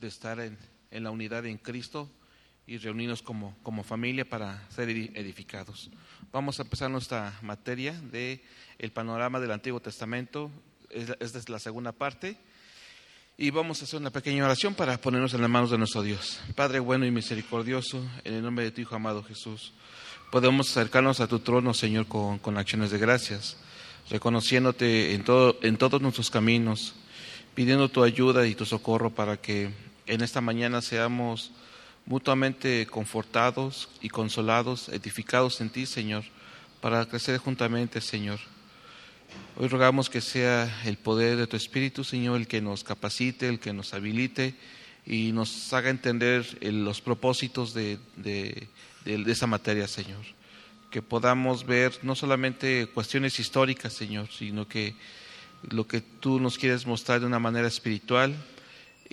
de estar en, en la unidad en Cristo y reunirnos como, como familia para ser edificados. Vamos a empezar nuestra materia de el panorama del Antiguo Testamento. Esta es la segunda parte. Y vamos a hacer una pequeña oración para ponernos en las manos de nuestro Dios. Padre bueno y misericordioso, en el nombre de tu Hijo amado Jesús, podemos acercarnos a tu trono, Señor, con, con acciones de gracias, reconociéndote en, todo, en todos nuestros caminos, pidiendo tu ayuda y tu socorro para que en esta mañana seamos mutuamente confortados y consolados, edificados en ti, Señor, para crecer juntamente, Señor. Hoy rogamos que sea el poder de tu Espíritu, Señor, el que nos capacite, el que nos habilite y nos haga entender los propósitos de, de, de esa materia, Señor. Que podamos ver no solamente cuestiones históricas, Señor, sino que lo que tú nos quieres mostrar de una manera espiritual,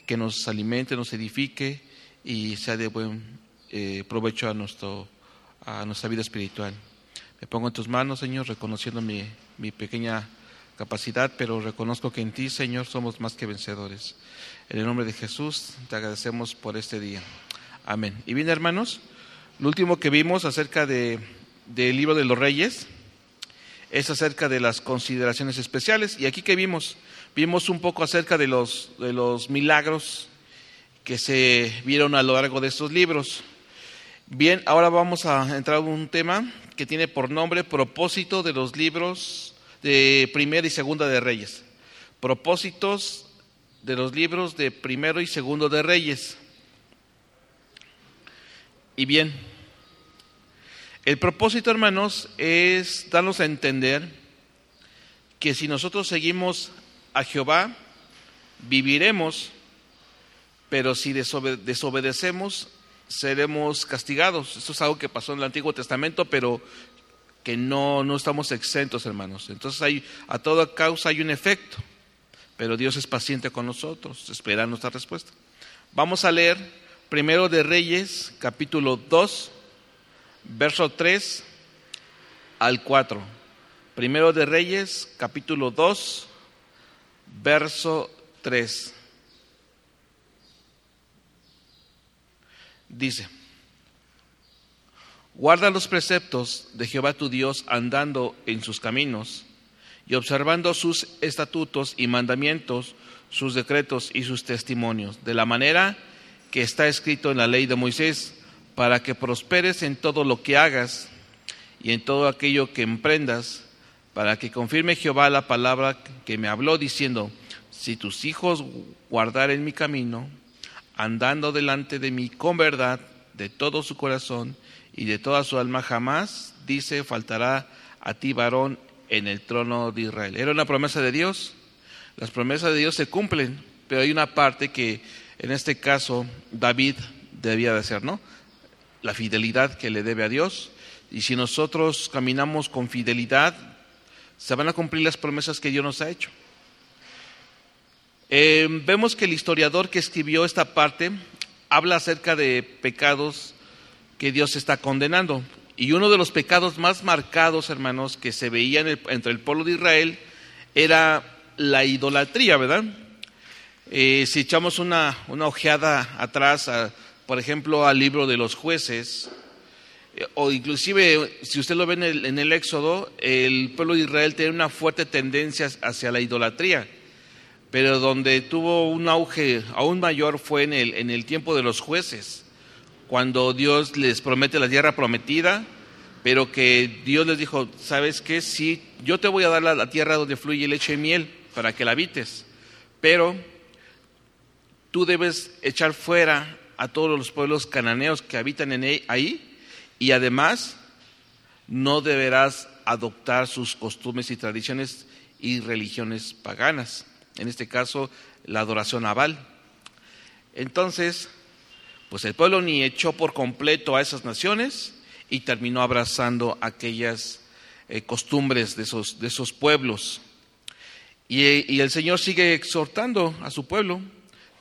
que nos alimente, nos edifique y sea de buen eh, provecho a, nuestro, a nuestra vida espiritual. Me pongo en tus manos, Señor, reconociendo mi, mi pequeña capacidad, pero reconozco que en ti, Señor, somos más que vencedores. En el nombre de Jesús te agradecemos por este día. Amén. Y bien, hermanos, lo último que vimos acerca de, del libro de los reyes es acerca de las consideraciones especiales. Y aquí que vimos, vimos un poco acerca de los, de los milagros que se vieron a lo largo de estos libros. Bien, ahora vamos a entrar a un tema que tiene por nombre propósito de los libros de primera y segunda de Reyes. Propósitos de los libros de primero y segundo de Reyes. Y bien, el propósito, hermanos, es darnos a entender que si nosotros seguimos a Jehová, viviremos, pero si desobedecemos, seremos castigados. Esto es algo que pasó en el Antiguo Testamento, pero que no, no estamos exentos, hermanos. Entonces hay, a toda causa hay un efecto, pero Dios es paciente con nosotros, espera nuestra respuesta. Vamos a leer primero de Reyes, capítulo 2, verso 3 al 4. Primero de Reyes, capítulo 2, verso 3. Dice, guarda los preceptos de Jehová tu Dios andando en sus caminos y observando sus estatutos y mandamientos, sus decretos y sus testimonios, de la manera que está escrito en la ley de Moisés, para que prosperes en todo lo que hagas y en todo aquello que emprendas, para que confirme Jehová la palabra que me habló diciendo, si tus hijos guardaren mi camino, andando delante de mí con verdad de todo su corazón y de toda su alma, jamás, dice, faltará a ti varón en el trono de Israel. Era una promesa de Dios. Las promesas de Dios se cumplen, pero hay una parte que en este caso David debía de hacer, ¿no? La fidelidad que le debe a Dios. Y si nosotros caminamos con fidelidad, se van a cumplir las promesas que Dios nos ha hecho. Eh, vemos que el historiador que escribió esta parte habla acerca de pecados que Dios está condenando. Y uno de los pecados más marcados, hermanos, que se veía entre el pueblo de Israel era la idolatría, ¿verdad? Eh, si echamos una, una ojeada atrás, por ejemplo, al libro de los jueces, o inclusive si usted lo ve en el, Éxodo, el pueblo de Israel tiene una fuerte tendencia hacia la idolatría pero donde tuvo un auge aún mayor fue en el, en el tiempo de los jueces, cuando Dios les promete la tierra prometida, pero que Dios les dijo, ¿sabes qué? Sí, yo te voy a dar la, la tierra donde fluye leche y miel para que la habites, pero tú debes echar fuera a todos los pueblos cananeos que habitan en e, ahí y además no deberás adoptar sus costumbres y tradiciones y religiones paganas en este caso la adoración Baal. Entonces, pues el pueblo ni echó por completo a esas naciones y terminó abrazando aquellas eh, costumbres de esos, de esos pueblos. Y, y, el Señor sigue exhortando a su pueblo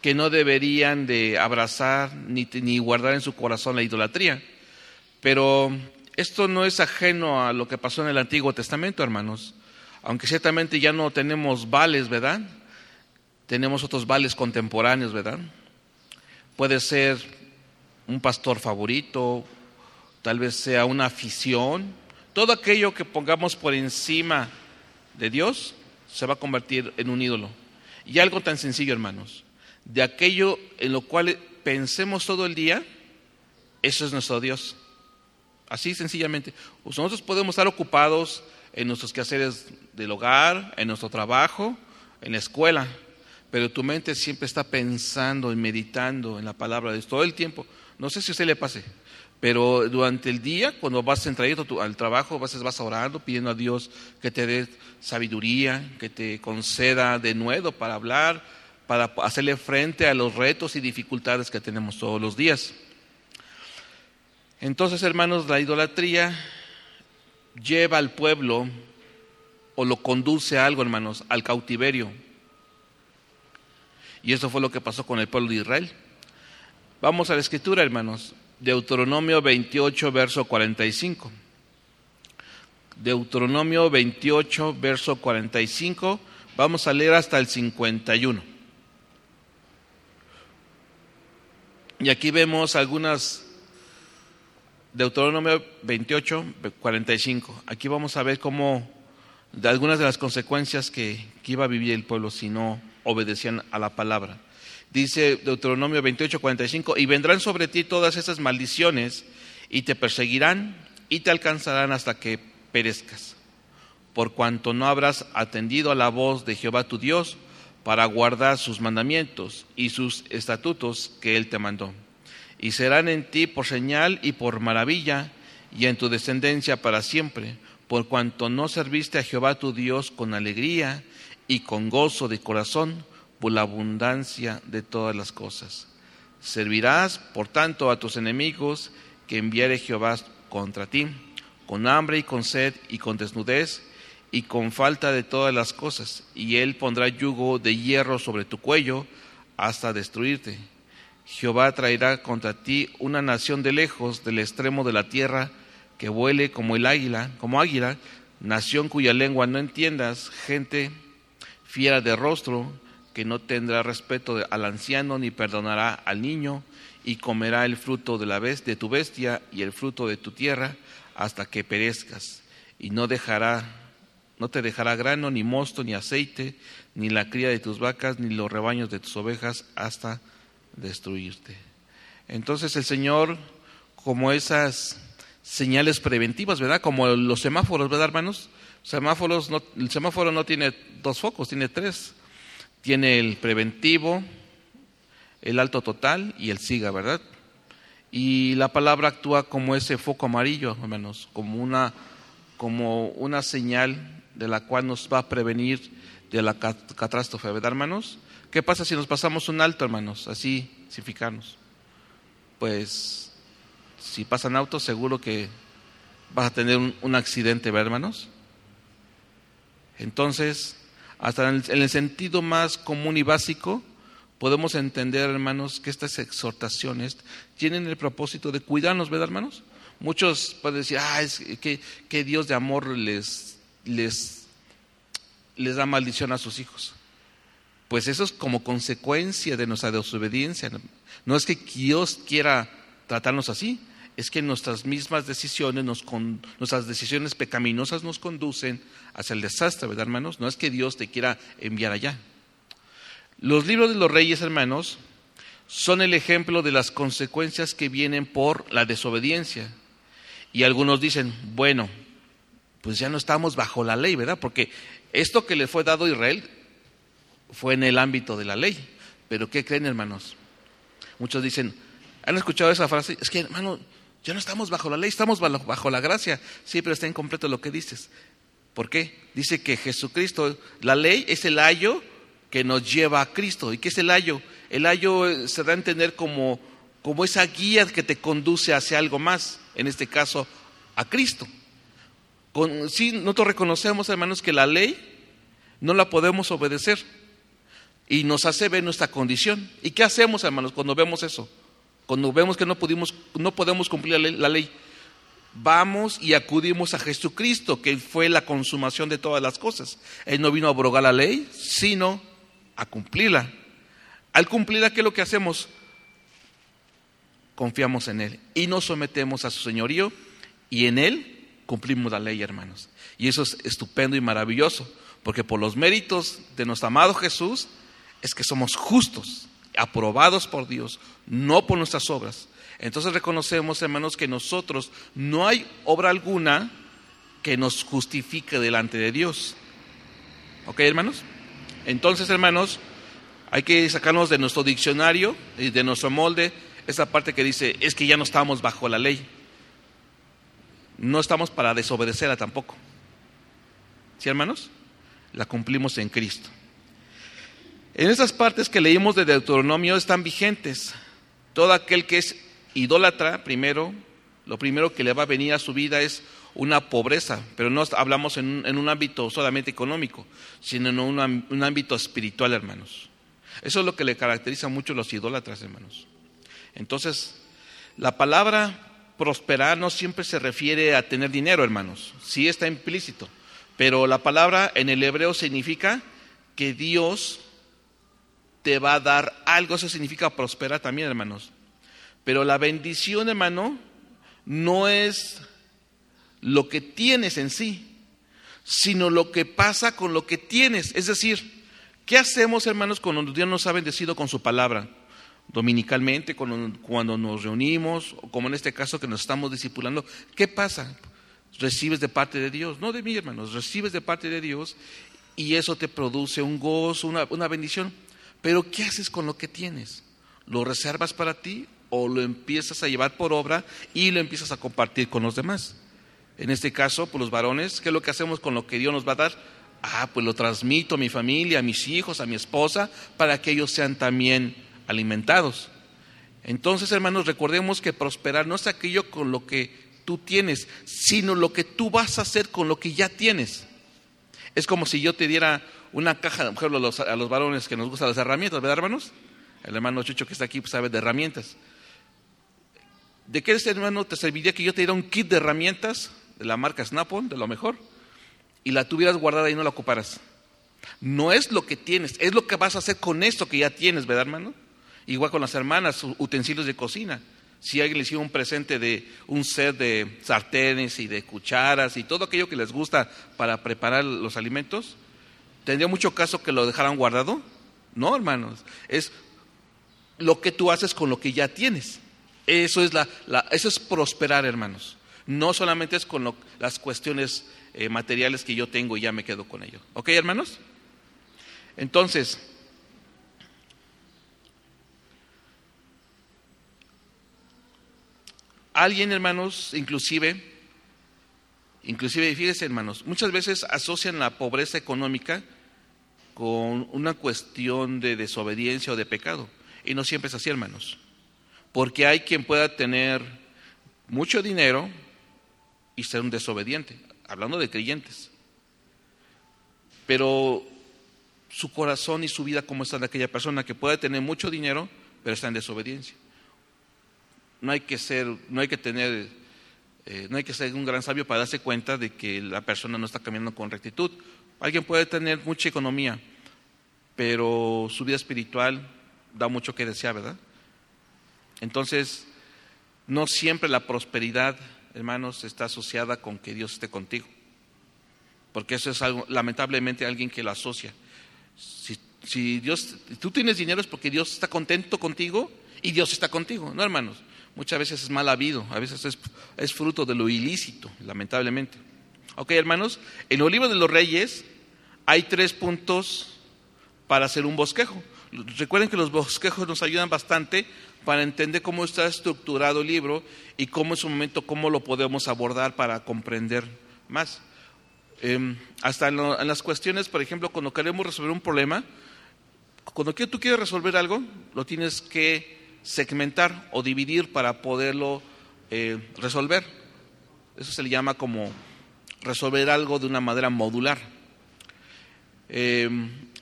que no deberían de abrazar ni, ni guardar en su corazón la idolatría. Pero esto no es ajeno a lo que pasó en el Antiguo Testamento, hermanos. Aunque ciertamente ya no tenemos vales, ¿verdad? tenemos otros vales contemporáneos, ¿verdad? puede ser un pastor favorito, tal vez sea una afición, todo aquello que pongamos por encima de Dios se va a convertir en un ídolo. Y algo tan sencillo, hermanos, de aquello en lo cual pensemos todo el día, eso es nuestro Dios. Así sencillamente. Pues nosotros podemos estar ocupados en nuestros quehaceres del hogar, en nuestro trabajo, en la escuela, pero tu mente siempre está pensando y meditando en la palabra de Dios todo el tiempo. No sé si a usted le pase, pero durante el día, cuando vas en trayecto al trabajo, vas, vas orando, pidiendo a Dios que te dé sabiduría, que te conceda de nuevo para hablar, para hacerle frente a los retos y dificultades que tenemos todos los días. Entonces, hermanos, la idolatría lleva al pueblo o lo conduce a algo, hermanos, al cautiverio. Y eso fue lo que pasó con el pueblo de Israel. Vamos a la escritura, hermanos. Deuteronomio 28, verso 45. Deuteronomio 28, verso 45. Vamos a leer hasta el 51. Y aquí vemos algunas, Deuteronomio 28, 45. Aquí vamos a ver cómo, de algunas de las consecuencias que, que iba a vivir el pueblo si no obedecían a la palabra. Dice Deuteronomio 28, 45, y vendrán sobre ti todas esas maldiciones y te perseguirán y te alcanzarán hasta que perezcas, por cuanto no habrás atendido a la voz de Jehová tu Dios para guardar sus mandamientos y sus estatutos que él te mandó. Y serán en ti por señal y por maravilla y en tu descendencia para siempre, por cuanto no serviste a Jehová tu Dios con alegría y con gozo de corazón, por la abundancia de todas las cosas. Servirás, por tanto, a tus enemigos que enviare Jehová contra ti, con hambre y con sed y con desnudez y con falta de todas las cosas, y él pondrá yugo de hierro sobre tu cuello hasta destruirte. Jehová traerá contra ti una nación de lejos del extremo de la tierra que vuele como el águila, como águila, nación cuya lengua no entiendas, gente fiera de rostro, que no tendrá respeto al anciano ni perdonará al niño, y comerá el fruto de, la de tu bestia y el fruto de tu tierra hasta que perezcas, y no dejará, no te dejará grano, ni mosto, ni aceite, ni la cría de tus vacas, ni los rebaños de tus ovejas, hasta destruirte. Entonces el Señor, como esas señales preventivas, ¿verdad? Como los semáforos, ¿verdad, hermanos? Semáforos el semáforo no tiene dos focos, tiene tres tiene el preventivo, el alto total y el siga, ¿verdad? Y la palabra actúa como ese foco amarillo, menos, como una, como una señal de la cual nos va a prevenir de la catástrofe, ¿verdad, hermanos? ¿Qué pasa si nos pasamos un alto, hermanos? Así, sin fijarnos. Pues, si pasan autos, seguro que vas a tener un, accidente, ¿verdad, hermanos? Entonces, hasta en el sentido más común y básico, podemos entender, hermanos, que estas exhortaciones tienen el propósito de cuidarnos, ¿verdad, hermanos? Muchos pueden decir, ah, es que, que Dios de amor les, les, les da maldición a sus hijos. Pues eso es como consecuencia de nuestra desobediencia. No es que Dios quiera tratarnos así, es que nuestras mismas decisiones, nuestras decisiones pecaminosas nos conducen hacia el desastre, ¿verdad, hermanos? No es que Dios te quiera enviar allá. Los libros de los reyes, hermanos, son el ejemplo de las consecuencias que vienen por la desobediencia. Y algunos dicen, bueno, pues ya no estamos bajo la ley, ¿verdad? Porque esto que le fue dado a Israel fue en el ámbito de la ley. Pero ¿qué creen, hermanos? Muchos dicen, ¿han escuchado esa frase? Es que, hermano, ya no estamos bajo la ley, estamos bajo la gracia. Sí, pero está incompleto lo que dices. ¿Por qué? Dice que Jesucristo, la ley es el ayo que nos lleva a Cristo. ¿Y qué es el ayo? El ayo eh, se da a entender como, como esa guía que te conduce hacia algo más, en este caso a Cristo. Con, sí, nosotros reconocemos, hermanos, que la ley no la podemos obedecer y nos hace ver nuestra condición. ¿Y qué hacemos, hermanos, cuando vemos eso? Cuando vemos que no, pudimos, no podemos cumplir la ley, vamos y acudimos a Jesucristo, que fue la consumación de todas las cosas. Él no vino a abrogar la ley, sino a cumplirla. Al cumplirla, ¿qué es lo que hacemos? confiamos en Él y nos sometemos a su señorío y en Él cumplimos la ley, hermanos. Y eso es estupendo y maravilloso, porque por los méritos de nuestro amado Jesús es que somos justos, aprobados por Dios, no por nuestras obras. Entonces reconocemos, hermanos, que nosotros no hay obra alguna que nos justifique delante de Dios. ¿Ok, hermanos? Entonces, hermanos, hay que sacarnos de nuestro diccionario y de nuestro molde esa parte que dice, es que ya no estamos bajo la ley. No estamos para desobedecerla tampoco. ¿Sí, hermanos? La cumplimos en Cristo. En esas partes que leímos de Deuteronomio están vigentes. Todo aquel que es idólatra, primero, lo primero que le va a venir a su vida es una pobreza, pero no hablamos en un, ámbito solamente económico, sino en un ámbito espiritual, hermanos. Eso es lo que le caracteriza mucho a los idólatras, hermanos. Entonces, la palabra prosperar no siempre se refiere a tener dinero, hermanos. Sí está implícito, pero la palabra en el hebreo significa que Dios te va a dar algo, eso significa prosperar también, hermanos. Pero la bendición, hermano, no es lo que tienes en sí, sino lo que pasa con lo que tienes. Es decir, ¿qué hacemos, hermanos, cuando Dios nos ha bendecido con su palabra? dominicalmente, cuando, nos reunimos, o como en este caso que nos estamos discipulando, ¿qué pasa? Recibes de parte de Dios, no de mí, hermanos, recibes de parte de Dios y eso te produce un gozo, una bendición. Pero ¿qué haces con lo que tienes? ¿Lo reservas para ti o lo empiezas a llevar por obra y lo empiezas a compartir con los demás? En este caso, por los varones, ¿qué es lo que hacemos con lo que Dios nos va a dar? Ah, pues lo transmito a mi familia, a mis hijos, a mi esposa, para que ellos sean también alimentados. Entonces, hermanos, recordemos que prosperar no es aquello con lo que tú tienes, sino lo que tú vas a hacer con lo que ya tienes. Es como si yo te diera una caja, por ejemplo, a los, varones que nos gustan las herramientas, ¿verdad, hermanos? El hermano Chucho que está aquí pues, sabe de herramientas. ¿De qué este hermano te serviría que yo te diera un kit de herramientas de la marca Snap-on, de lo mejor, y la tuvieras guardada y no la ocuparas? No es lo que tienes, es lo que vas a hacer con esto que ya tienes, ¿verdad, hermano? Igual con las hermanas, utensilios de cocina. Si alguien les hiciera un presente de un set de sartenes y de cucharas y todo aquello que les gusta para preparar los alimentos, ¿tendría mucho caso que lo dejaran guardado? No, hermanos. Es lo que tú haces con lo que ya tienes. Eso es, la, eso es prosperar, hermanos. No solamente es con las cuestiones eh, materiales que yo tengo y ya me quedo con ello. ¿Ok, hermanos? Entonces, Alguien, hermanos, inclusive, inclusive, fíjense, hermanos, muchas veces asocian la pobreza económica con una cuestión de desobediencia o de pecado. Y no siempre es así, hermanos. Porque hay quien pueda tener mucho dinero y ser un desobediente, hablando de creyentes. Pero su corazón y su vida, ¿cómo está de aquella persona que puede tener mucho dinero, pero está en desobediencia? no hay que ser, no hay que tener, eh, no hay que ser un gran sabio para darse cuenta de que la persona no está caminando con rectitud. Alguien puede tener mucha economía, pero su vida espiritual da mucho que desear, ¿verdad? Entonces, no siempre la prosperidad, hermanos, está asociada con que Dios esté contigo. Porque eso es algo, lamentablemente, alguien que lo asocia. Si, si Dios, tú tienes dinero es porque Dios está contento contigo y Dios está contigo, ¿no, hermanos? muchas veces es mal habido, a veces es, fruto de lo ilícito, lamentablemente. Ok, hermanos, en el libro de los reyes hay tres puntos para hacer un bosquejo. Recuerden que los bosquejos nos ayudan bastante para entender cómo está estructurado el libro y cómo en su momento, cómo lo podemos abordar para comprender más. Em, hasta en, en, las cuestiones, por ejemplo, cuando queremos resolver un problema, cuando tú quieres resolver algo, lo tienes que segmentar o dividir para poderlo eh, resolver. Eso se le llama como resolver algo de una manera modular. Eh,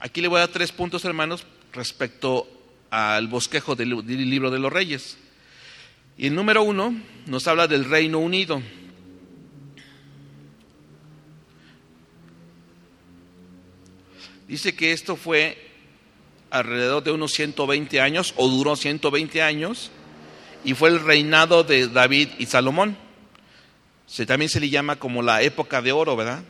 aquí le voy a dar tres puntos, hermanos, respecto al bosquejo del, del libro de los reyes. Y el número uno nos habla del Reino Unido. Dice que esto fue alrededor de unos 120 años o duró 120 años y fue el reinado de David y Salomón. Se, también se le llama como la época de oro, ¿verdad?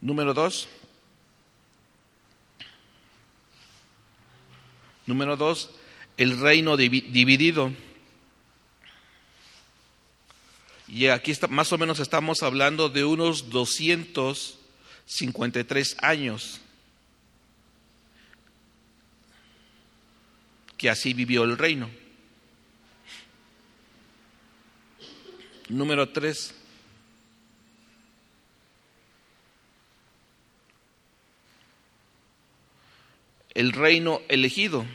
Número dos. Número dos, el reino dividido. Y aquí está, más o menos estamos hablando de unos 253 años que así vivió el reino. Número tres. El reino elegido.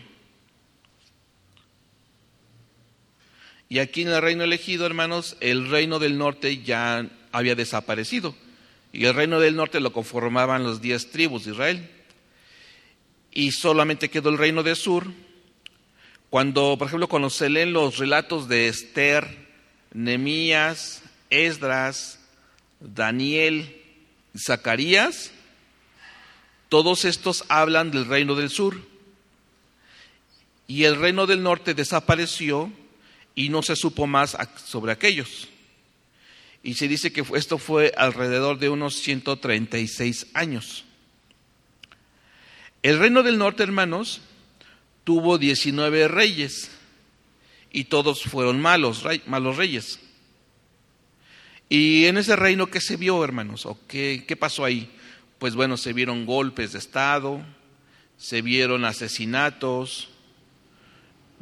Y aquí en el reino elegido, hermanos, el reino del norte ya había desaparecido. Y el reino del norte lo conformaban los diez tribus de Israel. Y solamente quedó el reino del sur. Cuando, por ejemplo, cuando se leen los relatos de Esther, Nemías, Esdras, Daniel, Zacarías, todos estos hablan del reino del sur. Y el reino del norte desapareció y no se supo más sobre aquellos. Y se dice que esto fue alrededor de unos 136 años. El reino del norte, hermanos, tuvo 19 reyes y todos fueron malos, malos reyes. Y en ese reino, ¿qué se vio, hermanos? ¿O qué, qué pasó ahí? Pues bueno, se vieron golpes de Estado, se vieron asesinatos,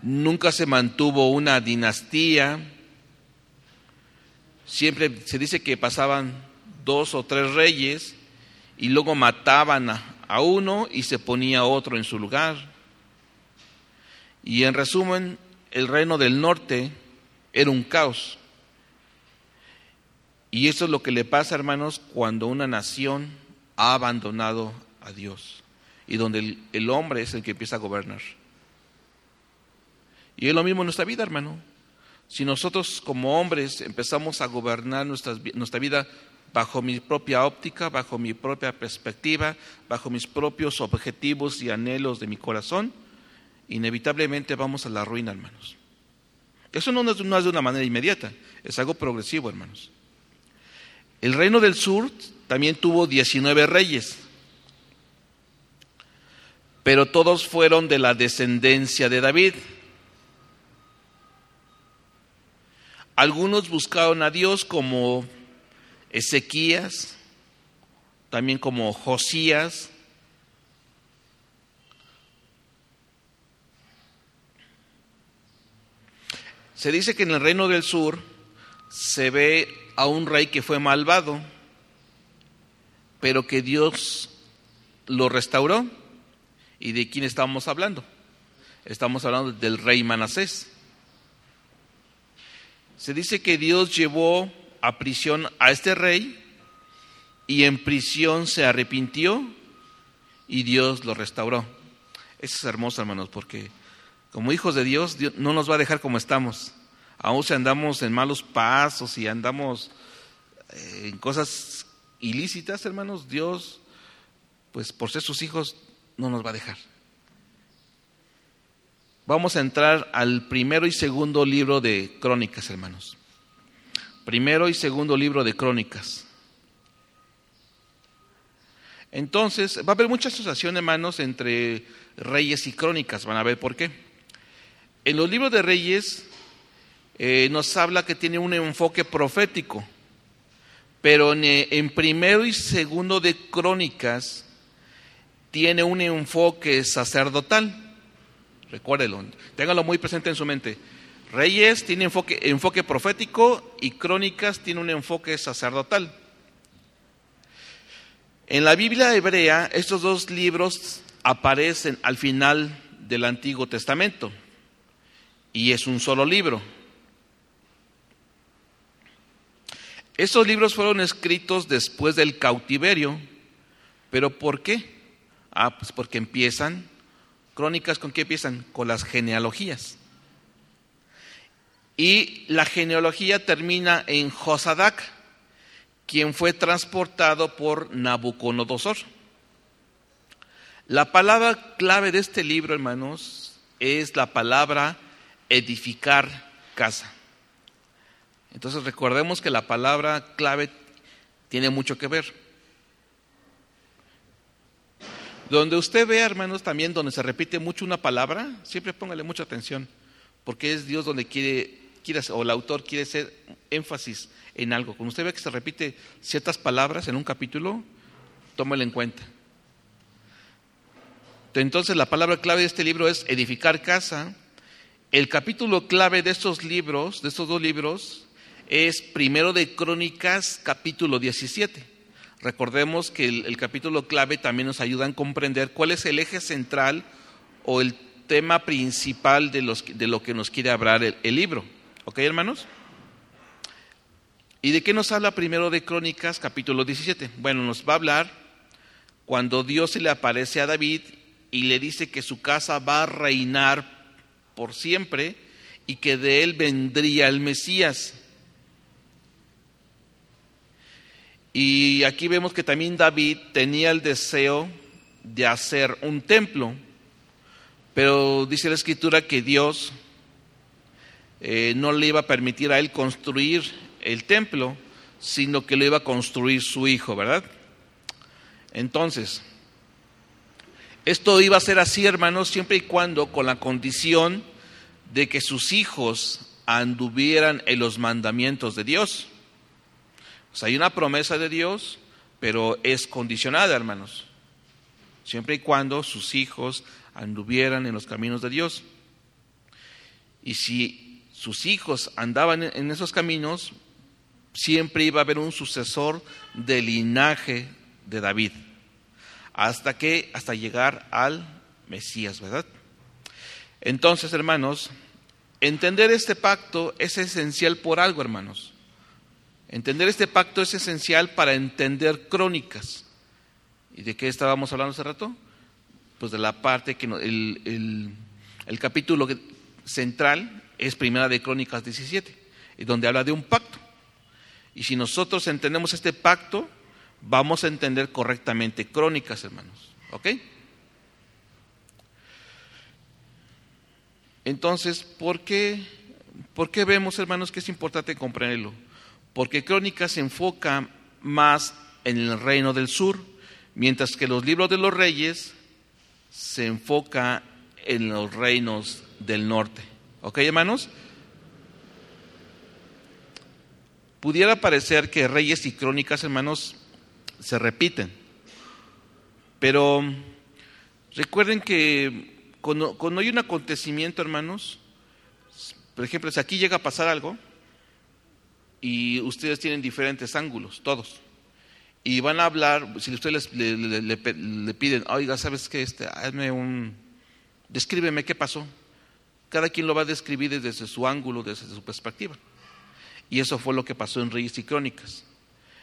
nunca se mantuvo una dinastía, siempre se dice que pasaban dos o tres reyes y luego mataban a, uno y se ponía otro en su lugar. Y en resumen, el reino del norte era un caos. Y eso es lo que le pasa, hermanos, cuando una nación ha abandonado a Dios y donde el hombre es el que empieza a gobernar. Y es lo mismo en nuestra vida, hermano. Si nosotros como hombres empezamos a gobernar nuestra, vida bajo mi propia óptica, bajo mi propia perspectiva, bajo mis propios objetivos y anhelos de mi corazón, inevitablemente vamos a la ruina, hermanos. Eso no es, no de una manera inmediata, es algo progresivo, hermanos. El reino del sur también tuvo 19 reyes, pero todos fueron de la descendencia de David. Algunos buscaron a Dios como Ezequías, también como Josías. Se dice que en el reino del sur se ve a un rey que fue malvado, pero que Dios lo restauró. ¿Y de quién estamos hablando? Estamos hablando del rey Manasés. Se dice que Dios llevó a prisión a este rey y en prisión se arrepintió y Dios lo restauró. Eso es hermoso, hermanos, porque como hijos de Dios, Dios no nos va a dejar como estamos. Aún si andamos en malos pasos y andamos eh, en cosas ilícitas, hermanos, Dios, pues por ser sus hijos, no nos va a dejar. Vamos a entrar al primero y segundo libro de Crónicas, hermanos. Primero y segundo libro de Crónicas. Entonces, va a haber mucha asociación, hermanos, entre reyes y crónicas. Van a ver por qué. En los libros de reyes eh, nos habla que tiene un enfoque profético, pero en, en primero y segundo de crónicas tiene un enfoque sacerdotal. Recuérdelo, téngalo muy presente en su mente. Reyes tiene enfoque, enfoque profético y Crónicas tiene un enfoque sacerdotal. En la Biblia hebrea, estos dos libros aparecen al final del Antiguo Testamento y es un solo libro. Estos libros fueron escritos después del cautiverio, pero ¿por qué? Ah, pues porque empiezan Crónicas con qué empiezan? Con las genealogías. Y la genealogía termina en Josadac, quien fue transportado por Nabucodonosor. La palabra clave de este libro, hermanos, es la palabra edificar casa. Entonces recordemos que la palabra clave tiene mucho que ver. Donde usted ve, hermanos, también donde se repite mucho una palabra, siempre póngale mucha atención, porque es Dios donde quiere, quiere o el autor quiere hacer énfasis en algo. Cuando usted ve que se repite ciertas palabras en un capítulo, tómelo en cuenta. Entonces la palabra clave de este libro es edificar casa. El capítulo clave de estos libros, de estos dos libros, es primero de Crónicas, capítulo 17. Recordemos que el, capítulo clave también nos ayuda a comprender cuál es el eje central o el tema principal de, de lo que nos quiere hablar el, el libro. ¿Ok, hermanos? ¿Y de qué nos habla primero de Crónicas, capítulo 17? Bueno, nos va a hablar cuando Dios se le aparece a David y le dice que su casa va a reinar por siempre y que de él vendría el Mesías. Y aquí vemos que también David tenía el deseo de hacer un templo, pero dice la escritura que Dios eh, no le iba a permitir a él construir el templo, sino que lo iba a construir su hijo, ¿verdad? Entonces, esto iba a ser así, hermanos, siempre y cuando con la condición de que sus hijos anduvieran en los mandamientos de Dios. O sea, hay una promesa de Dios, pero es condicionada, hermanos. Siempre y cuando sus hijos anduvieran en los caminos de Dios. Y si sus hijos andaban en esos caminos, siempre iba a haber un sucesor del linaje de David. Hasta que, hasta llegar al Mesías, ¿verdad? Entonces, hermanos, entender este pacto es esencial por algo, hermanos. Entender este pacto es esencial para entender crónicas. ¿Y de qué estábamos hablando hace rato? Pues de la parte que el, el, capítulo central es Primera de Crónicas 17, y donde habla de un pacto. Y si nosotros entendemos este pacto, vamos a entender correctamente crónicas, hermanos. ¿Ok? Entonces, ¿por qué, ¿por qué vemos, hermanos, que es importante comprenderlo? porque Crónica se enfoca más en el reino del sur, mientras que los libros de los reyes se enfoca en los reinos del norte. ¿Ok, hermanos? Pudiera parecer que reyes y crónicas, hermanos, se repiten, pero recuerden que cuando, hay un acontecimiento, hermanos, por ejemplo, si aquí llega a pasar algo, y ustedes tienen diferentes ángulos, todos. Y van a hablar, si ustedes le, piden, oiga, ¿sabes qué? Este, hazme un, descríbeme qué pasó. Cada quien lo va a describir desde su ángulo, desde su perspectiva. Y eso fue lo que pasó en Reyes y Crónicas.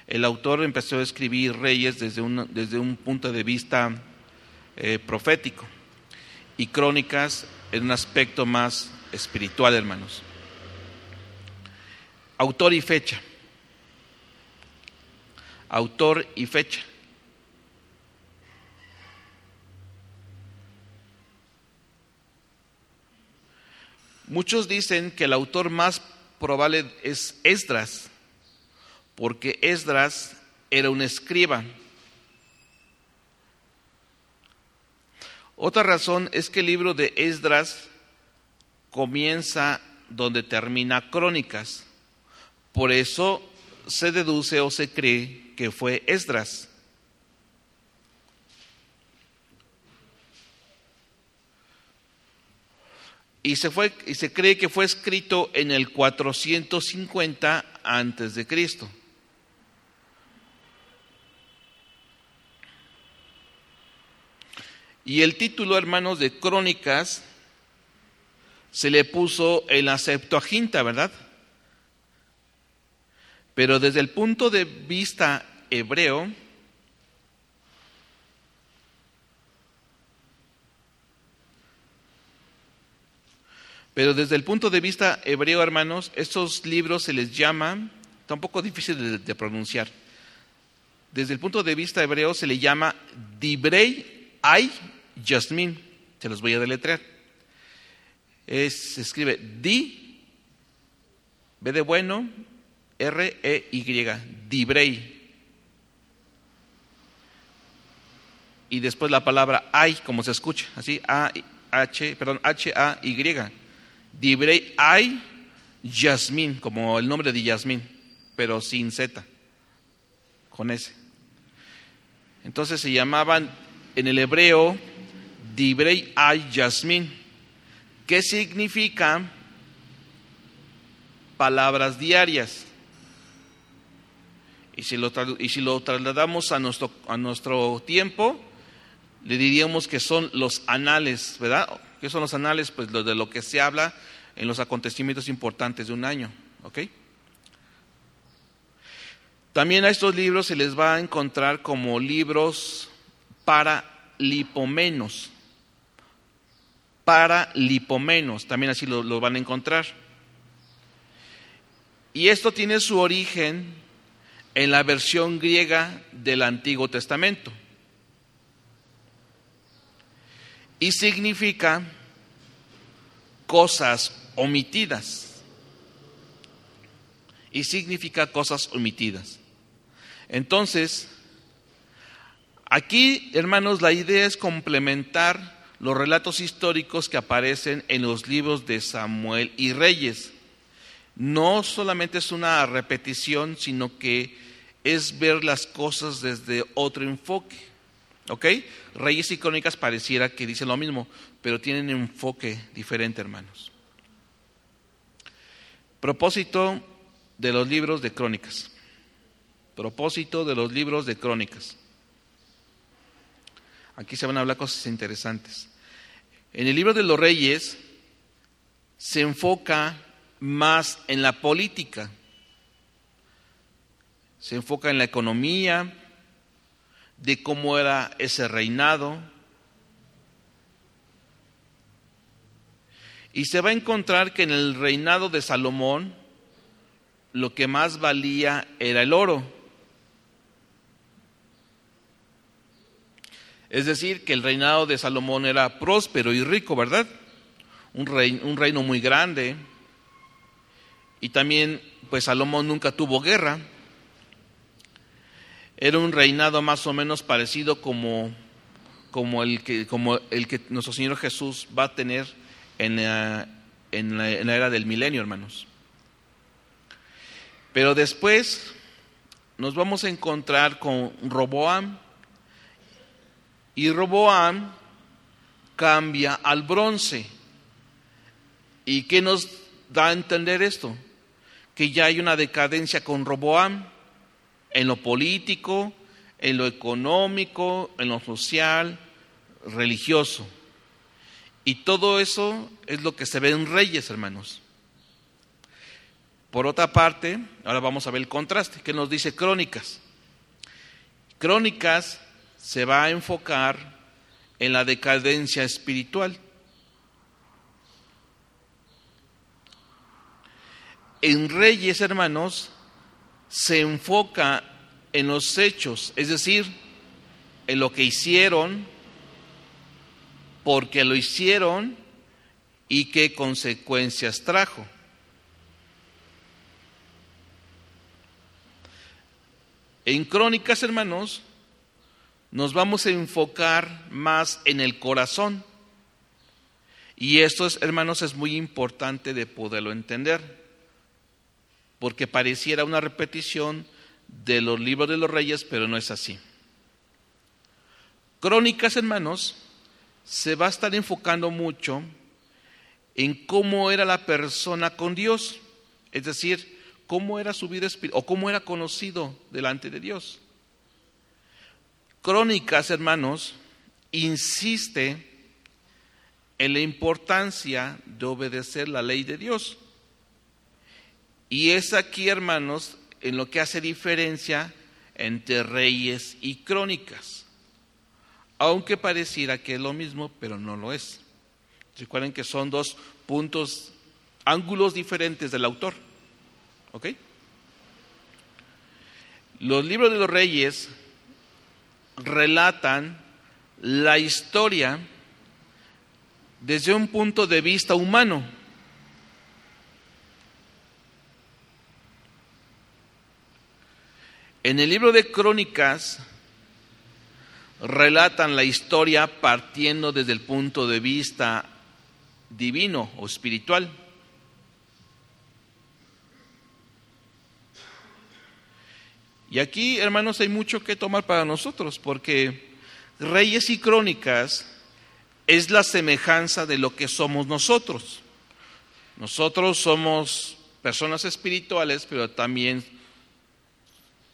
El autor empezó a escribir Reyes desde un, desde un punto de vista eh, profético y Crónicas en un aspecto más espiritual, hermanos. Autor y fecha. Autor y fecha. Muchos dicen que el autor más probable es Esdras, porque Esdras era un escriba. Otra razón es que el libro de Esdras comienza donde termina Crónicas. Por eso se deduce o se cree que fue Esdras. Y se, fue, y se cree que fue escrito en el 450 antes de Cristo. Y el título, hermanos, de Crónicas se le puso en la Septuaginta, ¿verdad? Pero desde el punto de vista hebreo, pero desde el punto de vista hebreo, hermanos, estos libros se les llama, está un poco difícil de, pronunciar, desde el punto de vista hebreo se le llama Dibrei Ay Yasmín. Se los voy a deletrear. Es, se escribe Di, B de bueno, R, E, Y, después la palabra ay, como se escucha, así, A, H, perdón, H, A, Y. Dibrei ay, Yasmín, como el nombre de Yasmín, pero sin Z, con S. Entonces se llamaban en el hebreo Dibrei ay Yasmín, que significa palabras diarias. Y si lo, y si lo trasladamos a nuestro, a nuestro tiempo, le diríamos que son los anales, ¿verdad? ¿Qué son los anales? Pues de lo que se habla en los acontecimientos importantes de un año, ¿ok? También a estos libros se les va a encontrar como libros para lipomenos, para lipomenos, también así lo, van a encontrar. Y esto tiene su origen en la versión griega del Antiguo Testamento. Y significa cosas omitidas. Y significa cosas omitidas. Entonces, aquí, hermanos, la idea es complementar los relatos históricos que aparecen en los libros de Samuel y Reyes. No solamente es una repetición, sino que es ver las cosas desde otro enfoque. ¿Ok? Reyes y crónicas pareciera que dicen lo mismo, pero tienen enfoque diferente, hermanos. Propósito de los libros de crónicas. Propósito de los libros de crónicas. Aquí se van a hablar cosas interesantes. En el libro de los reyes se enfoca más en la política, se enfoca en la economía, de cómo era ese reinado, Y se va a encontrar que en el reinado de Salomón lo que más valía era el oro. Es decir, que el reinado de Salomón era próspero y rico, ¿verdad? Un, reino, un reino muy grande. Y también, pues Salomón nunca tuvo guerra. Era un reinado más o menos parecido como, como, el, que, como el que nuestro Señor Jesús va a tener en en la, era del milenio, hermanos. Pero después nos vamos a encontrar con Roboam y Roboam cambia al bronce. ¿Y qué nos da a entender esto? Que ya hay una decadencia con Roboam en lo político, en lo económico, en lo social, religioso. Y todo eso es lo que se ve en Reyes, hermanos. Por otra parte, ahora vamos a ver el contraste. ¿Qué nos dice Crónicas? Crónicas se va a enfocar en la decadencia espiritual. En Reyes, hermanos, se enfoca en los hechos, es decir, en lo que hicieron, porque lo hicieron y qué consecuencias trajo. En crónicas, hermanos, nos vamos a enfocar más en el corazón. Y esto, es, hermanos, es muy importante de poderlo entender, porque pareciera una repetición de los libros de los reyes, pero no es así. Crónicas, hermanos, se va a estar enfocando mucho en cómo era la persona con Dios, es decir, cómo era su vida espiritual o cómo era conocido delante de Dios. Crónicas, hermanos, insiste en la importancia de obedecer la ley de Dios. Y es aquí, hermanos, en lo que hace diferencia entre reyes y crónicas aunque pareciera que es lo mismo, pero no lo es. Recuerden que son dos puntos, ángulos diferentes del autor. ¿Ok? Los libros de los reyes relatan la historia desde un punto de vista humano. En el libro de Crónicas relatan la historia partiendo desde el punto de vista divino o espiritual. Y aquí, hermanos, hay mucho que tomar para nosotros, porque Reyes y Crónicas es la semejanza de lo que somos nosotros. Nosotros somos personas espirituales, pero también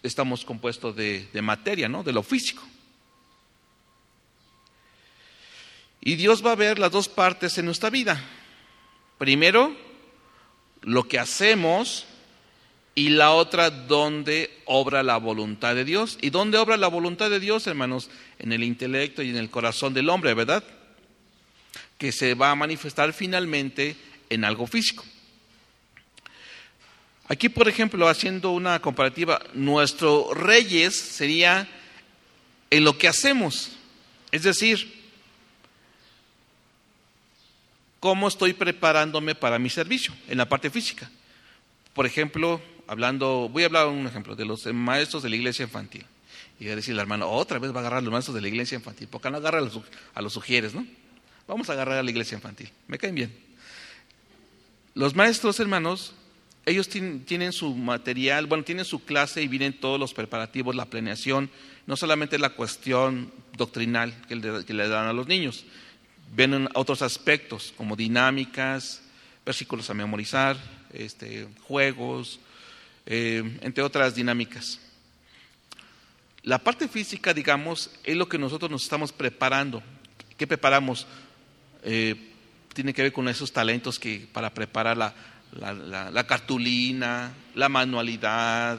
estamos compuestos de, materia, ¿no? De lo físico. Y Dios va a ver las dos partes en nuestra vida. Primero, lo que hacemos y la otra, donde obra la voluntad de Dios. ¿Y dónde obra la voluntad de Dios, hermanos? En el intelecto y en el corazón del hombre, ¿verdad? Que se va a manifestar finalmente en algo físico. Aquí, por ejemplo, haciendo una comparativa, nuestro reyes sería en lo que hacemos. Es decir, cómo estoy preparándome para mi servicio en la parte física. Por ejemplo, hablando, voy a hablar un ejemplo de los maestros de la iglesia infantil. Y voy a decir la hermana, otra vez va a agarrar a los maestros de la iglesia infantil. ¿Por qué no agarra a los, a los sugieres, no? Vamos a agarrar a la iglesia infantil. Me caen bien. Los maestros, hermanos, ellos tienen, su material, bueno, tienen su clase y vienen todos los preparativos, la planeación, no solamente la cuestión doctrinal que le dan a los niños, ven otros aspectos como dinámicas, versículos a memorizar, este, juegos, eh, entre otras dinámicas. La parte física, digamos, es lo que nosotros nos estamos preparando. ¿Qué preparamos? Eh, tiene que ver con esos talentos que para preparar la, cartulina, la manualidad,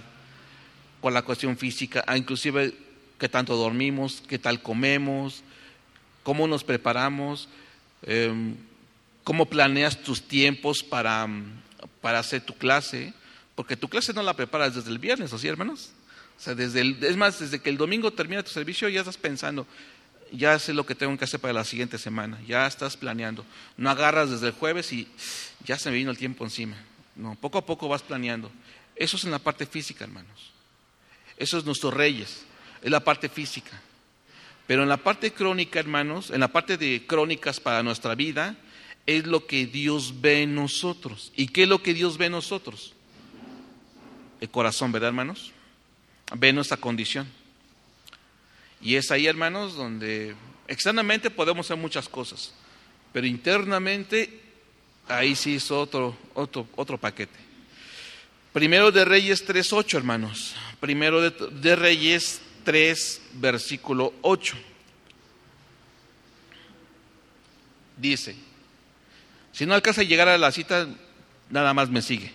con la cuestión física, ah, inclusive qué tanto dormimos, qué tal comemos, cómo nos preparamos, em, cómo planeas tus tiempos para, para, hacer tu clase, porque tu clase no la preparas desde el viernes, ¿o sí, hermanos? O sea, desde el, es más, desde que el domingo termina tu servicio ya estás pensando, ya sé lo que tengo que hacer para la siguiente semana, ya estás planeando. No agarras desde el jueves y ya se me vino el tiempo encima. No, poco a poco vas planeando. Eso es en la parte física, hermanos. Eso es nuestros reyes, es la parte física. Pero en la parte crónica, hermanos, en la parte de crónicas para nuestra vida, es lo que Dios ve en nosotros. ¿Y qué es lo que Dios ve en nosotros? El corazón, ¿verdad, hermanos? Ve nuestra condición. Y es ahí, hermanos, donde externamente podemos hacer muchas cosas, pero internamente ahí sí es otro, otro, otro paquete. Primero de Reyes 3.8, hermanos. Primero de, de Reyes 3, versículo 8. Dice, si no alcanza a llegar a la cita, nada más me sigue.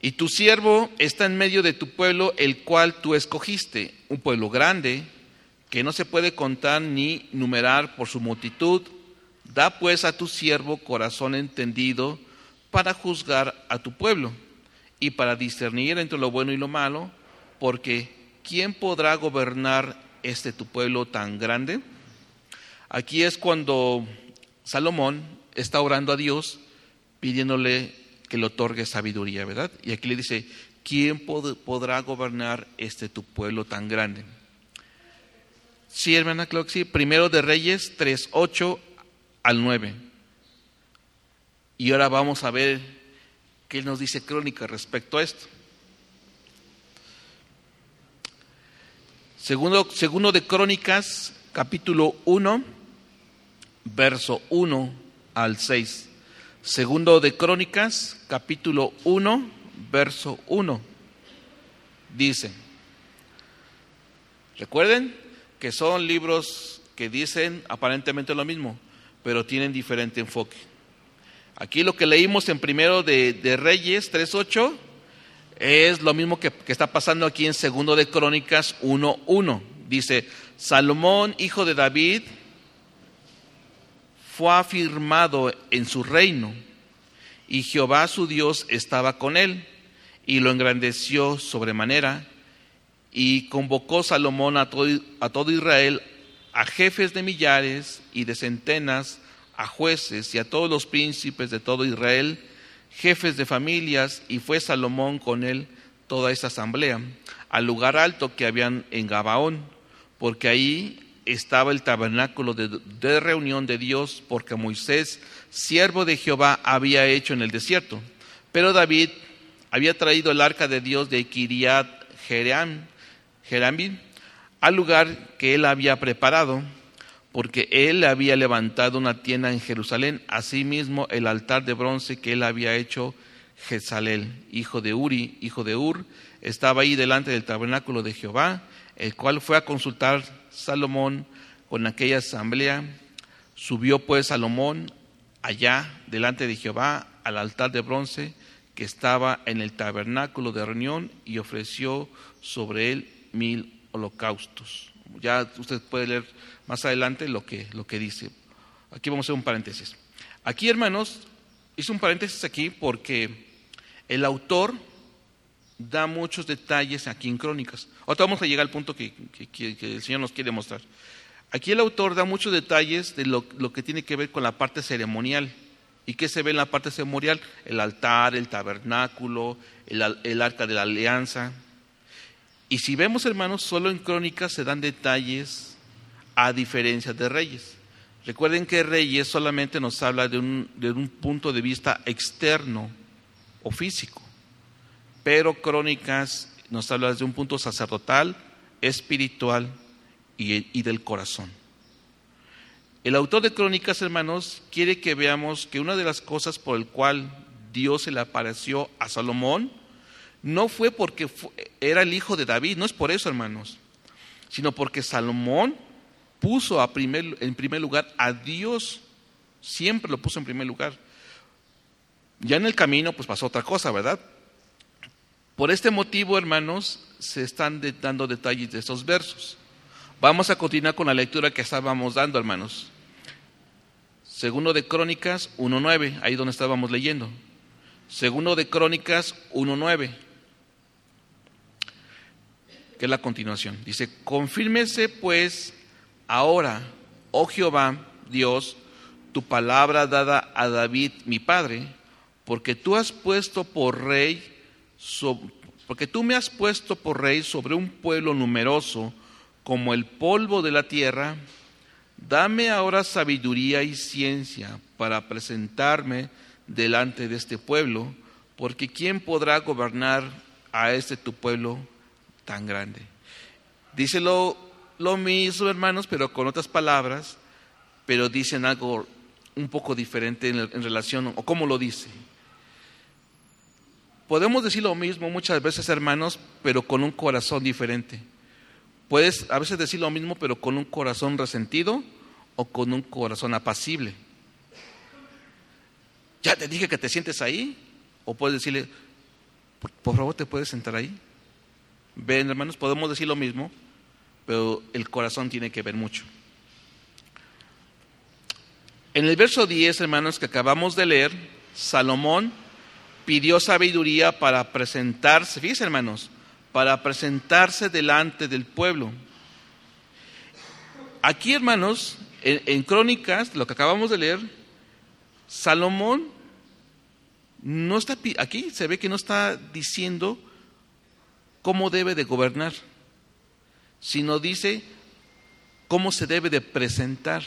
Y tu siervo está en medio de tu pueblo, el cual tú escogiste, un pueblo grande, que no se puede contar ni numerar por su multitud. Da pues a tu siervo corazón entendido para juzgar a tu pueblo y para discernir entre lo bueno y lo malo, porque ¿quién podrá gobernar este tu pueblo tan grande? Aquí es cuando Salomón está orando a Dios pidiéndole que le otorgue sabiduría, ¿verdad? Y aquí le dice, ¿quién podrá gobernar este tu pueblo tan grande? Sí, hermana Cloxy, primero de Reyes 3, 8 al 9. Y ahora vamos a ver qué nos dice Crónica respecto a esto. Segundo, segundo de Crónicas, capítulo 1, verso 1 al 6. Segundo de Crónicas, capítulo 1, verso 1. Dice, recuerden que son libros que dicen aparentemente lo mismo, pero tienen diferente enfoque. Aquí lo que leímos en primero de, de Reyes 3.8 es lo mismo que, está pasando aquí en segundo de Crónicas 1.1. Dice, Salomón, hijo de David, fue afirmado en su reino y Jehová su Dios estaba con él y lo engrandeció sobremanera y convocó Salomón a todo, a todo Israel a jefes de millares y de centenas, a jueces y a todos los príncipes de todo Israel, jefes de familias, y fue Salomón con él toda esta asamblea, al lugar alto que habían en Gabaón, porque ahí estaba el tabernáculo de, reunión de Dios, porque Moisés, siervo de Jehová, había hecho en el desierto. Pero David había traído el arca de Dios de Kiriat Jeram, al lugar que él había preparado, porque él había levantado una tienda en Jerusalén, asimismo el altar de bronce que él había hecho Jezalel, hijo de Uri, hijo de Ur, estaba ahí delante del tabernáculo de Jehová, el cual fue a consultar Salomón con aquella asamblea. Subió pues Salomón allá delante de Jehová al altar de bronce que estaba en el tabernáculo de reunión y ofreció sobre él mil holocaustos. Ya usted puede leer más adelante lo que, lo que dice. Aquí vamos a hacer un paréntesis. Aquí, hermanos, hice un paréntesis aquí porque el autor da muchos detalles aquí en Crónicas. Ahora vamos a llegar al punto que, el Señor nos quiere mostrar. Aquí el autor da muchos detalles de lo, que tiene que ver con la parte ceremonial. ¿Y qué se ve en la parte ceremonial? El altar, el tabernáculo, el arca de la alianza. Y si vemos, hermanos, solo en Crónicas se dan detalles a diferencia de Reyes. Recuerden que Reyes solamente nos habla de un, de un punto de vista externo o físico, pero Crónicas nos habla desde un punto sacerdotal, espiritual y, del corazón. El autor de Crónicas, hermanos, quiere que veamos que una de las cosas por el cual Dios se le apareció a Salomón no fue porque era el hijo de David, no es por eso, hermanos, sino porque Salomón puso a primer, en primer lugar a Dios, siempre lo puso en primer lugar. Ya en el camino, pues pasó otra cosa, ¿verdad? Por este motivo, hermanos, se están dando detalles de estos versos. Vamos a continuar con la lectura que estábamos dando, hermanos. Segundo de Crónicas 1.9, ahí donde estábamos leyendo. Segundo de Crónicas 1.9 que es la continuación. Dice, confírmese pues ahora, oh Jehová, Dios, tu palabra dada a David, mi padre, porque tú has puesto por rey, porque tú me has puesto por rey sobre un pueblo numeroso como el polvo de la tierra, dame ahora sabiduría y ciencia para presentarme delante de este pueblo, porque ¿quién podrá gobernar a este tu pueblo tan grande. Dice lo, mismo, hermanos, pero con otras palabras, pero dicen algo un poco diferente en, en relación, o cómo lo dice. Podemos decir lo mismo muchas veces, hermanos, pero con un corazón diferente. Puedes a veces decir lo mismo, pero con un corazón resentido o con un corazón apacible. Ya te dije que te sientes ahí, o puedes decirle, por favor, te puedes sentar ahí. Ven, hermanos, podemos decir lo mismo, pero el corazón tiene que ver mucho. En el verso 10, hermanos, que acabamos de leer, Salomón pidió sabiduría para presentarse, fíjense, hermanos, para presentarse delante del pueblo. Aquí, hermanos, en, Crónicas, lo que acabamos de leer, Salomón no está aquí se ve que no está diciendo cómo debe de gobernar, sino dice cómo se debe de presentar.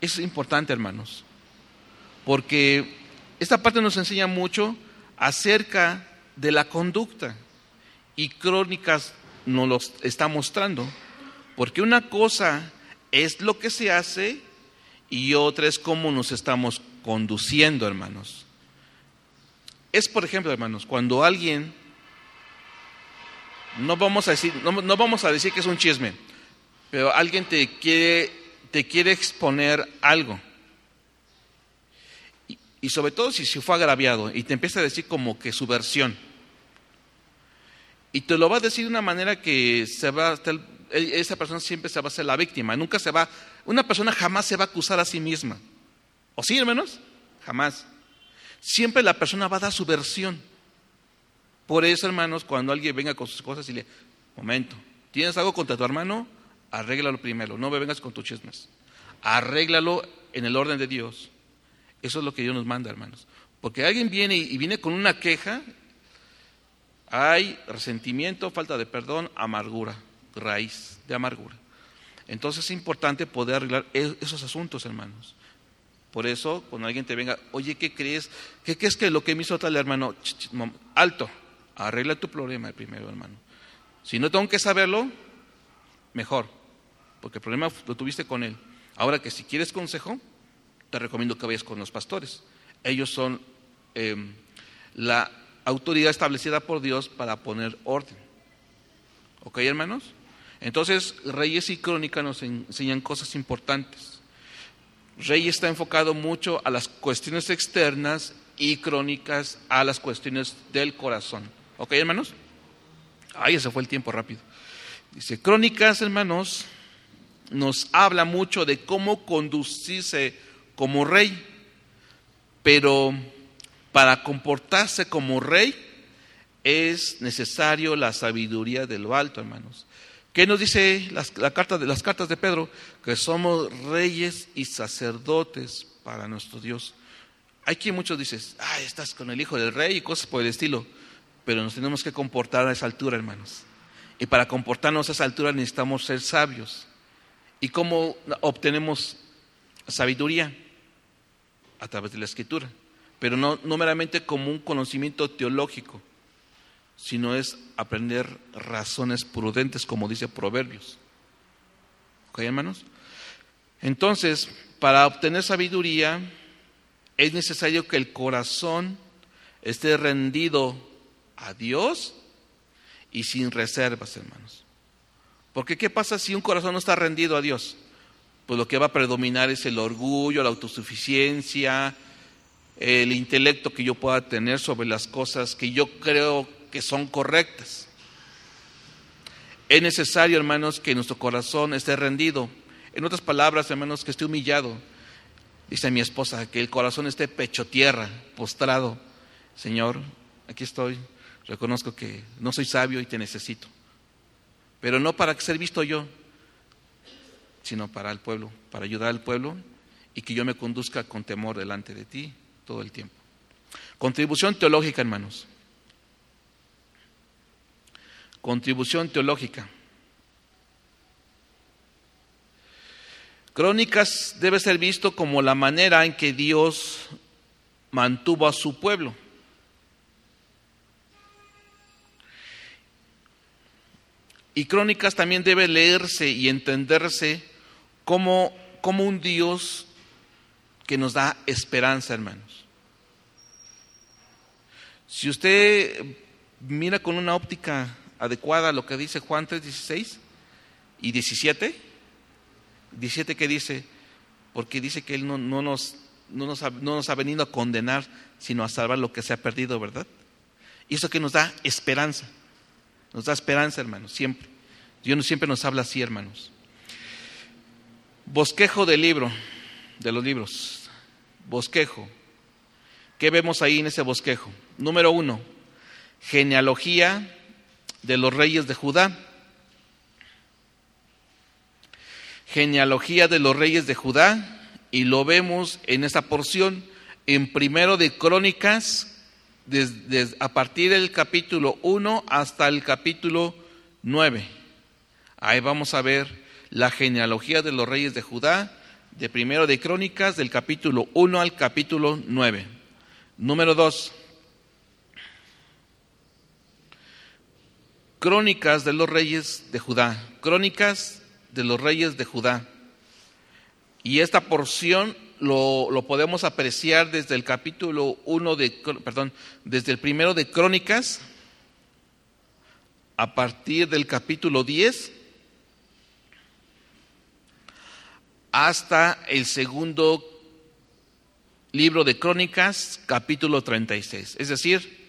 Es importante, hermanos, porque esta parte nos enseña mucho acerca de la conducta y Crónicas nos lo está mostrando, porque una cosa es lo que se hace y otra es cómo nos estamos conduciendo, hermanos. Es, por ejemplo, hermanos, cuando alguien no vamos a decir, no, vamos a decir que es un chisme, pero alguien te quiere, te quiere exponer algo. Y, sobre todo si se fue agraviado y te empieza a decir como que su versión. Y te lo va a decir de una manera que se va, esa persona siempre se va a hacer la víctima. Nunca se va, una persona jamás se va a acusar a sí misma. ¿O sí, hermanos? Jamás. Siempre la persona va a dar su versión. Por eso, hermanos, cuando alguien venga con sus cosas y le, momento, ¿tienes algo contra tu hermano? Arréglalo primero, no me vengas con tus chismes. Arréglalo en el orden de Dios. Eso es lo que Dios nos manda, hermanos. Porque alguien viene y viene con una queja, hay resentimiento, falta de perdón, amargura, raíz de amargura. Entonces es importante poder arreglar e-, esos asuntos, hermanos. Por eso, cuando alguien te venga, oye, ¿qué crees? ¿Qué crees que lo que me hizo tal hermano? Alto, arregla tu problema primero, hermano. Si no tengo que saberlo, mejor, porque el problema lo tuviste con él. Ahora que si quieres consejo, te recomiendo que vayas con los pastores. Ellos son em, la autoridad establecida por Dios para poner orden. ¿Ok, hermanos? Entonces, Reyes y Crónica nos enseñan cosas importantes. Rey está enfocado mucho a las cuestiones externas y Crónicas a las cuestiones del corazón. ¿Ok, hermanos? Ay, ese fue el tiempo rápido. Dice, Crónicas, hermanos, nos habla mucho de cómo conducirse como rey, pero para comportarse como rey es necesario la sabiduría de lo alto, hermanos. ¿Qué nos dice las, la carta de, las cartas de Pedro? Que somos reyes y sacerdotes para nuestro Dios. Hay quien muchos dicen, ah, estás con el hijo del rey y cosas por el estilo, pero nos tenemos que comportar a esa altura, hermanos. Y para comportarnos a esa altura necesitamos ser sabios. ¿Y cómo obtenemos sabiduría? A través de la escritura pero no, meramente como un conocimiento teológico, sino es aprender razones prudentes, como dice Proverbios. ¿Ok, hermanos? Entonces, para obtener sabiduría, es necesario que el corazón esté rendido a Dios y sin reservas, hermanos. Porque ¿qué pasa si un corazón no está rendido a Dios? Pues lo que va a predominar es el orgullo, la autosuficiencia, el intelecto que yo pueda tener sobre las cosas que yo creo que son correctas. Es necesario, hermanos, que nuestro corazón esté rendido. En otras palabras, hermanos, que esté humillado. Dice mi esposa, que el corazón esté pecho tierra, postrado. Señor, aquí estoy. Reconozco que no soy sabio y te necesito. Pero no para ser visto yo, sino para el pueblo, para ayudar al pueblo y que yo me conduzca con temor delante de ti todo el tiempo. Contribución teológica, hermanos. Contribución teológica. Crónicas debe ser visto como la manera en que Dios mantuvo a su pueblo. Y Crónicas también debe leerse y entenderse como, como un Dios que nos da esperanza, hermanos. Si usted mira con una óptica adecuada lo que dice Juan 3, 16 y 17, 17 que dice, porque dice que Él no, nos, no, nos ha, no nos ha venido a condenar, sino a salvar lo que se ha perdido, ¿verdad? Y eso que nos da esperanza, nos da esperanza, hermanos, siempre. Dios siempre nos habla así, hermanos. Bosquejo del libro, de los libros bosquejo. ¿Qué vemos ahí en ese bosquejo? Número uno, genealogía de los reyes de Judá. Genealogía de los reyes de Judá, y lo vemos en esa porción, en primero de Crónicas, a partir del capítulo 1 hasta el capítulo 9. Ahí vamos a ver la genealogía de los reyes de Judá de primero de Crónicas, del capítulo 1 al capítulo 9. Número 2. Crónicas de los reyes de Judá. Crónicas de los reyes de Judá. Y esta porción lo, lo, podemos apreciar desde el capítulo 1 de, perdón, desde el primero de Crónicas, a partir del capítulo 10 hasta el segundo libro de Crónicas, capítulo 36. Es decir,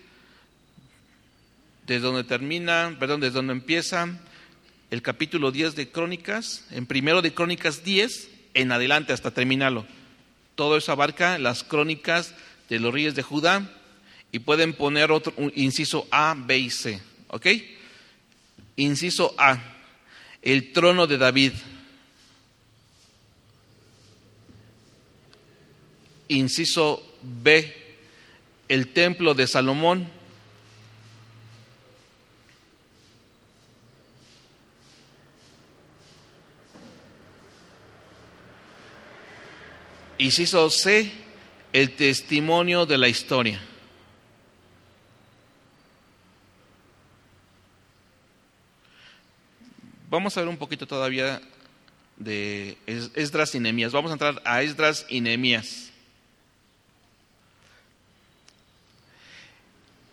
desde donde termina, perdón, desde donde empieza el capítulo 10 de Crónicas, en primero de Crónicas 10, en adelante hasta terminarlo. Todo eso abarca las crónicas de los reyes de Judá y pueden poner otro inciso A, B y C. ¿Ok? Inciso A. el trono de David. Inciso B, el templo de Salomón. Inciso C, el testimonio de la historia. Vamos a ver un poquito todavía de Esdras y Nehemías. Vamos a entrar a Esdras y Nehemías.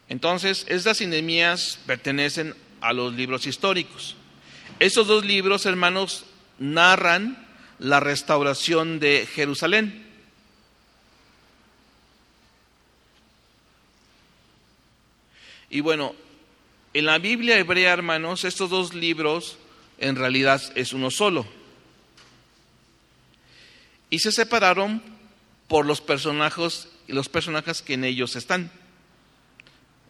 Entonces, Esdras y Nehemías pertenecen a los libros históricos. Estos dos libros, hermanos, narran la restauración de Jerusalén. Y bueno, en la Biblia hebrea, hermanos, estos dos libros en realidad es uno solo. Y se separaron por los personajes, los personajes que en ellos están.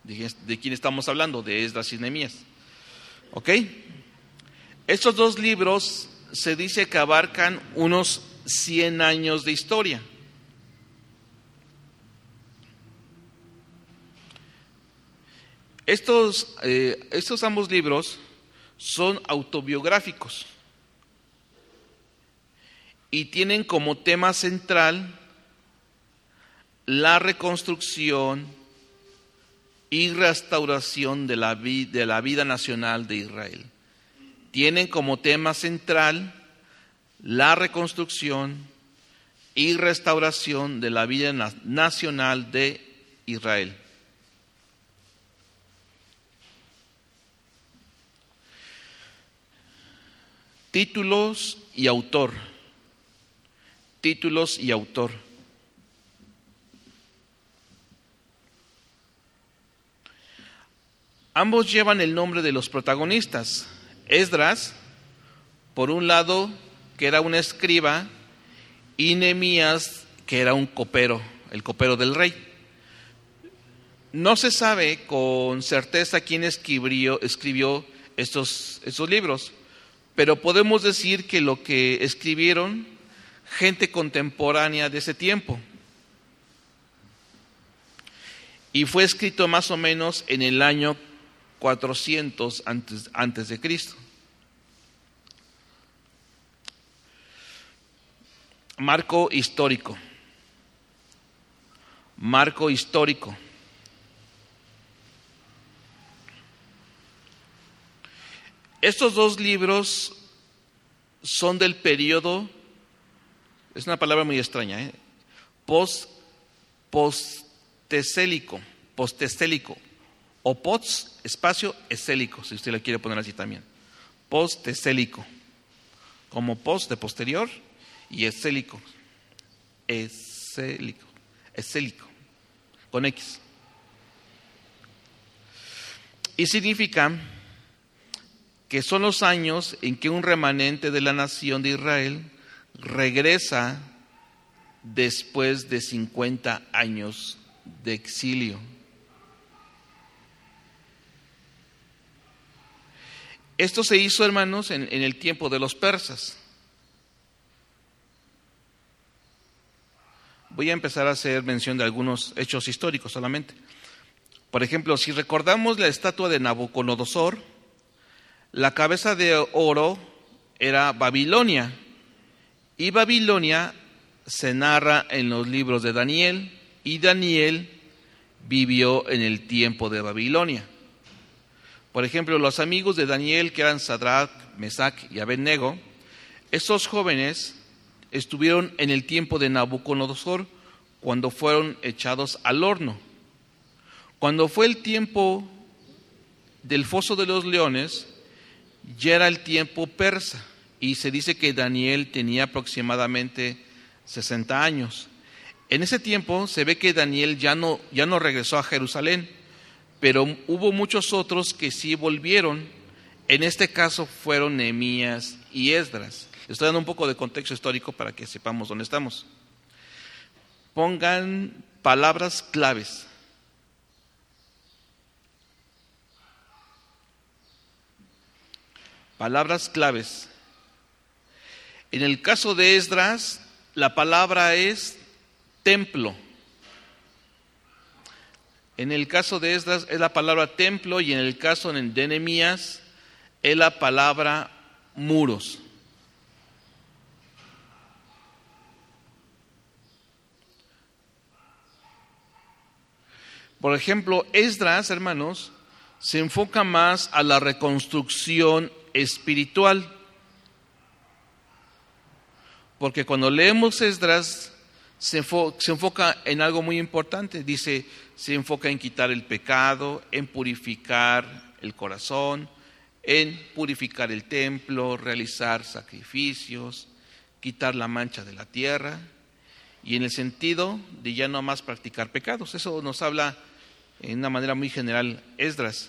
¿De, quién estamos hablando? De Esdras y Nehemías. ¿Ok? Estos dos libros se dice que abarcan unos 100 años de historia. Estos, eh, estos ambos libros son autobiográficos y tienen como tema central la reconstrucción y restauración de la, de la vida nacional de Israel tienen como tema central la reconstrucción y restauración de la vida nacional de Israel. Títulos y autor. Títulos y autor. Ambos llevan el nombre de los protagonistas. Esdras, por un lado, que era un escriba, y Nehemías, que era un copero, el copero del rey. No se sabe con certeza quién escribió, estos, estos libros, pero podemos decir que lo que escribieron gente contemporánea de ese tiempo. Y fue escrito más o menos en el año 400 antes, antes de Cristo. Marco histórico. Marco histórico. Estos dos libros son del periodo, es una palabra muy extraña, ¿eh? post, postesélico, postestélico o post espacio escélico, si usted le quiere poner así también. Post escélico, como post de posterior y escélico. Escélico, escélico, con X. Y significa que son los años en que un remanente de la nación de Israel regresa después de 50 años de exilio. Esto se hizo, hermanos, en, el tiempo de los persas. Voy a empezar a hacer mención de algunos hechos históricos solamente. Por ejemplo, si recordamos la estatua de Nabucodonosor, la cabeza de oro era Babilonia. Y Babilonia se narra en los libros de Daniel, y Daniel vivió en el tiempo de Babilonia. Por ejemplo, los amigos de Daniel, que eran Sadrach, Mesach y Abednego, estos jóvenes estuvieron en el tiempo de Nabucodonosor cuando fueron echados al horno. Cuando fue el tiempo del foso de los leones, ya era el tiempo persa y se dice que Daniel tenía aproximadamente 60 años. En ese tiempo se ve que Daniel ya no, ya no regresó a Jerusalén, pero hubo muchos otros que sí volvieron. En este caso fueron Nehemías y Esdras. Estoy dando un poco de contexto histórico para que sepamos dónde estamos. Pongan palabras claves. Palabras claves. En el caso de Esdras, la palabra es templo. En el caso de Esdras es la palabra templo y en el caso de Nehemías es la palabra muros. Por ejemplo, Esdras, hermanos, se enfoca más a la reconstrucción espiritual. Porque cuando leemos Esdras, se, enfoca en algo muy importante. Dice, se enfoca en quitar el pecado, en purificar el corazón, en purificar el templo, realizar sacrificios, quitar la mancha de la tierra y en el sentido de ya no más practicar pecados. Eso nos habla en una manera muy general Esdras.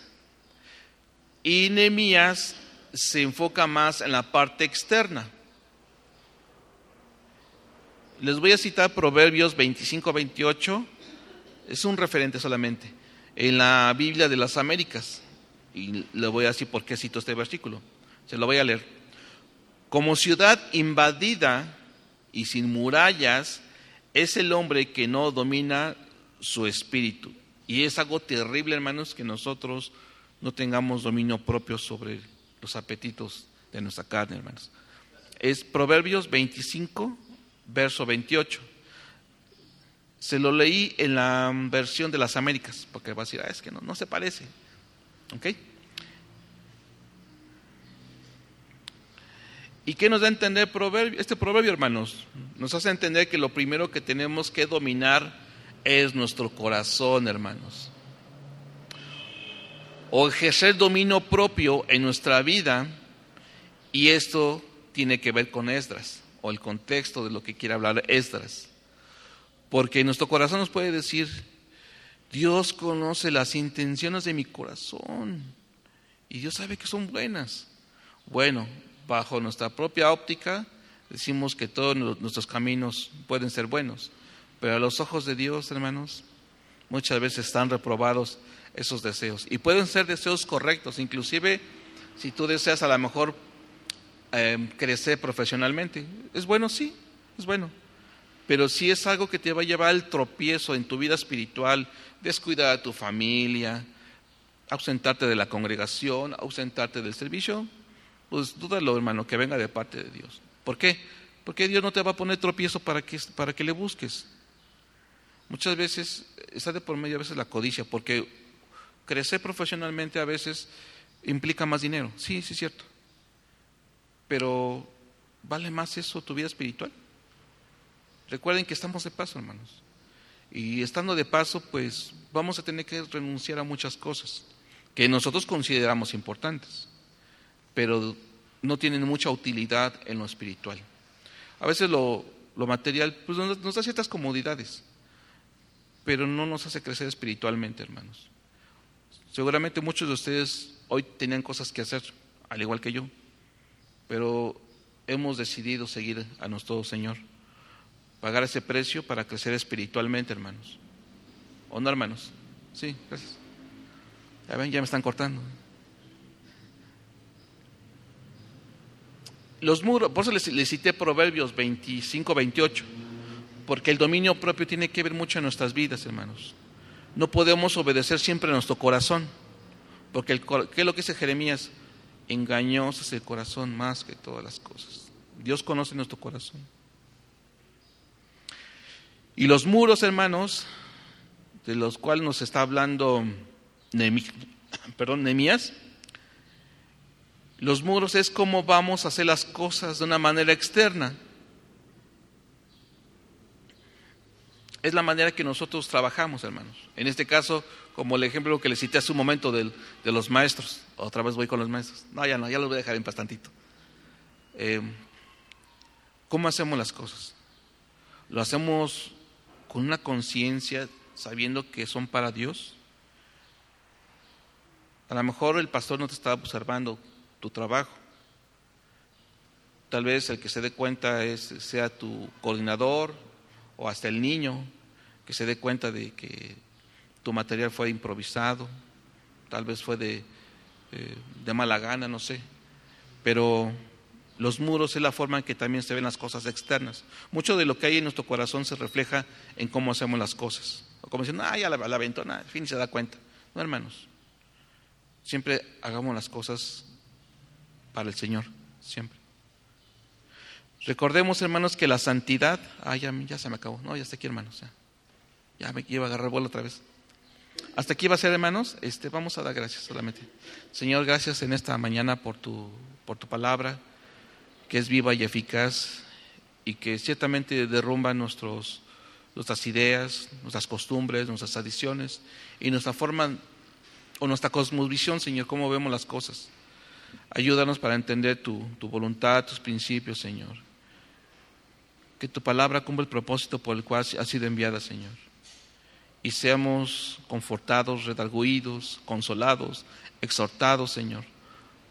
Y Nehemías se enfoca más en la parte externa. Les voy a citar Proverbios 25-28, es un referente solamente, en la Biblia de las Américas. Y le voy a decir por qué cito este versículo. Se lo voy a leer. Como ciudad invadida y sin murallas es el hombre que no domina su espíritu. Y es algo terrible, hermanos, que nosotros no tengamos dominio propio sobre los apetitos de nuestra carne, hermanos. Es Proverbios 25, verso 28. Se lo leí en la versión de las Américas, porque va a decir, ah, es que no, no se parece. ¿Ok? ¿Y qué nos da a entender este proverbio, hermanos? Nos hace entender que lo primero que tenemos que dominar es nuestro corazón, hermanos. O ejercer dominio propio en nuestra vida, y esto tiene que ver con Esdras, o el contexto de lo que quiere hablar Esdras. Porque nuestro corazón nos puede decir, Dios conoce las intenciones de mi corazón, y Dios sabe que son buenas. Bueno, bajo nuestra propia óptica, decimos que todos nuestros caminos pueden ser buenos. Pero a los ojos de Dios, hermanos, muchas veces están reprobados esos deseos. Y pueden ser deseos correctos, inclusive si tú deseas a lo mejor em, crecer profesionalmente. Es bueno, sí, es bueno. Pero si es algo que te va a llevar al tropiezo en tu vida espiritual, descuidar a tu familia, ausentarte de la congregación, ausentarte del servicio, pues dúdalo, hermano, que venga de parte de Dios. ¿Por qué? Porque Dios no te va a poner tropiezo para que, para que le busques. Muchas veces está de por medio a veces la codicia, porque crecer profesionalmente a veces implica más dinero. Sí, sí es cierto. Pero ¿vale más eso tu vida espiritual? Recuerden que estamos de paso, hermanos. Y estando de paso, pues vamos a tener que renunciar a muchas cosas que nosotros consideramos importantes, pero no tienen mucha utilidad en lo espiritual. A veces lo, material pues, nos da ciertas comodidades, pero no nos hace crecer espiritualmente, hermanos. Seguramente muchos de ustedes hoy tenían cosas que hacer, al igual que yo, pero hemos decidido seguir a nuestro Señor, pagar ese precio para crecer espiritualmente, hermanos. ¿O no, hermanos? Sí, gracias. Ya ven, ya me están cortando. Los muros, por eso les, les cité Proverbios 25, 28 porque el dominio propio tiene que ver mucho en nuestras vidas, hermanos. No podemos obedecer siempre a nuestro corazón, porque el, ¿qué es lo que dice Jeremías? Engañoso es el corazón más que todas las cosas. Dios conoce nuestro corazón. Y los muros, hermanos, de los cuales nos está hablando Nehemías, los muros es cómo vamos a hacer las cosas de una manera externa. es la manera que nosotros trabajamos, hermanos. En este caso, como el ejemplo que le cité hace un momento de los maestros. Otra vez voy con los maestros. No, ya no, ya los voy a dejar en bastantito. Eh, ¿Cómo hacemos las cosas? ¿Lo hacemos con una conciencia sabiendo que son para Dios? A lo mejor el pastor no te está observando tu trabajo. Tal vez el que se dé cuenta es, sea tu coordinador, o hasta el niño que se dé cuenta de que tu material fue improvisado, tal vez fue de, eh, de mala gana, no sé. pero los muros es la forma en que también se ven las cosas externas. Mucho de lo que hay en nuestro corazón se refleja en cómo hacemos las cosas. O como dicen, ah, ya la, la ventana, al fin se da cuenta. No, hermanos. Siempre hagamos las cosas para el Señor, siempre. Recordemos, hermanos, que la santidad, ah, ya, se me acabó, no, ya está aquí, hermanos, ya, me iba a agarrar vuelo otra vez. Hasta aquí va a ser, hermanos, este, vamos a dar gracias solamente. Señor, gracias en esta mañana por tu, por tu palabra, que es viva y eficaz y que ciertamente derrumba nuestros, nuestras ideas, nuestras costumbres, nuestras tradiciones y nuestra forma o nuestra cosmovisión, Señor, cómo vemos las cosas. Ayúdanos para entender tu, tu voluntad, tus principios, Señor que tu palabra cumpla el propósito por el cual ha sido enviada, Señor. Y seamos confortados, redarguidos, consolados, exhortados, Señor,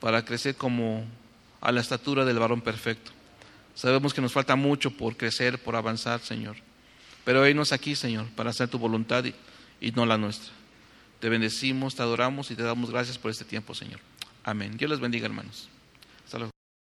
para crecer como a la estatura del varón perfecto. Sabemos que nos falta mucho por crecer, por avanzar, Señor. Pero venos aquí, Señor, para hacer tu voluntad y, y no la nuestra. Te bendecimos, te adoramos y te damos gracias por este tiempo, Señor. Amén. Dios les bendiga, hermanos.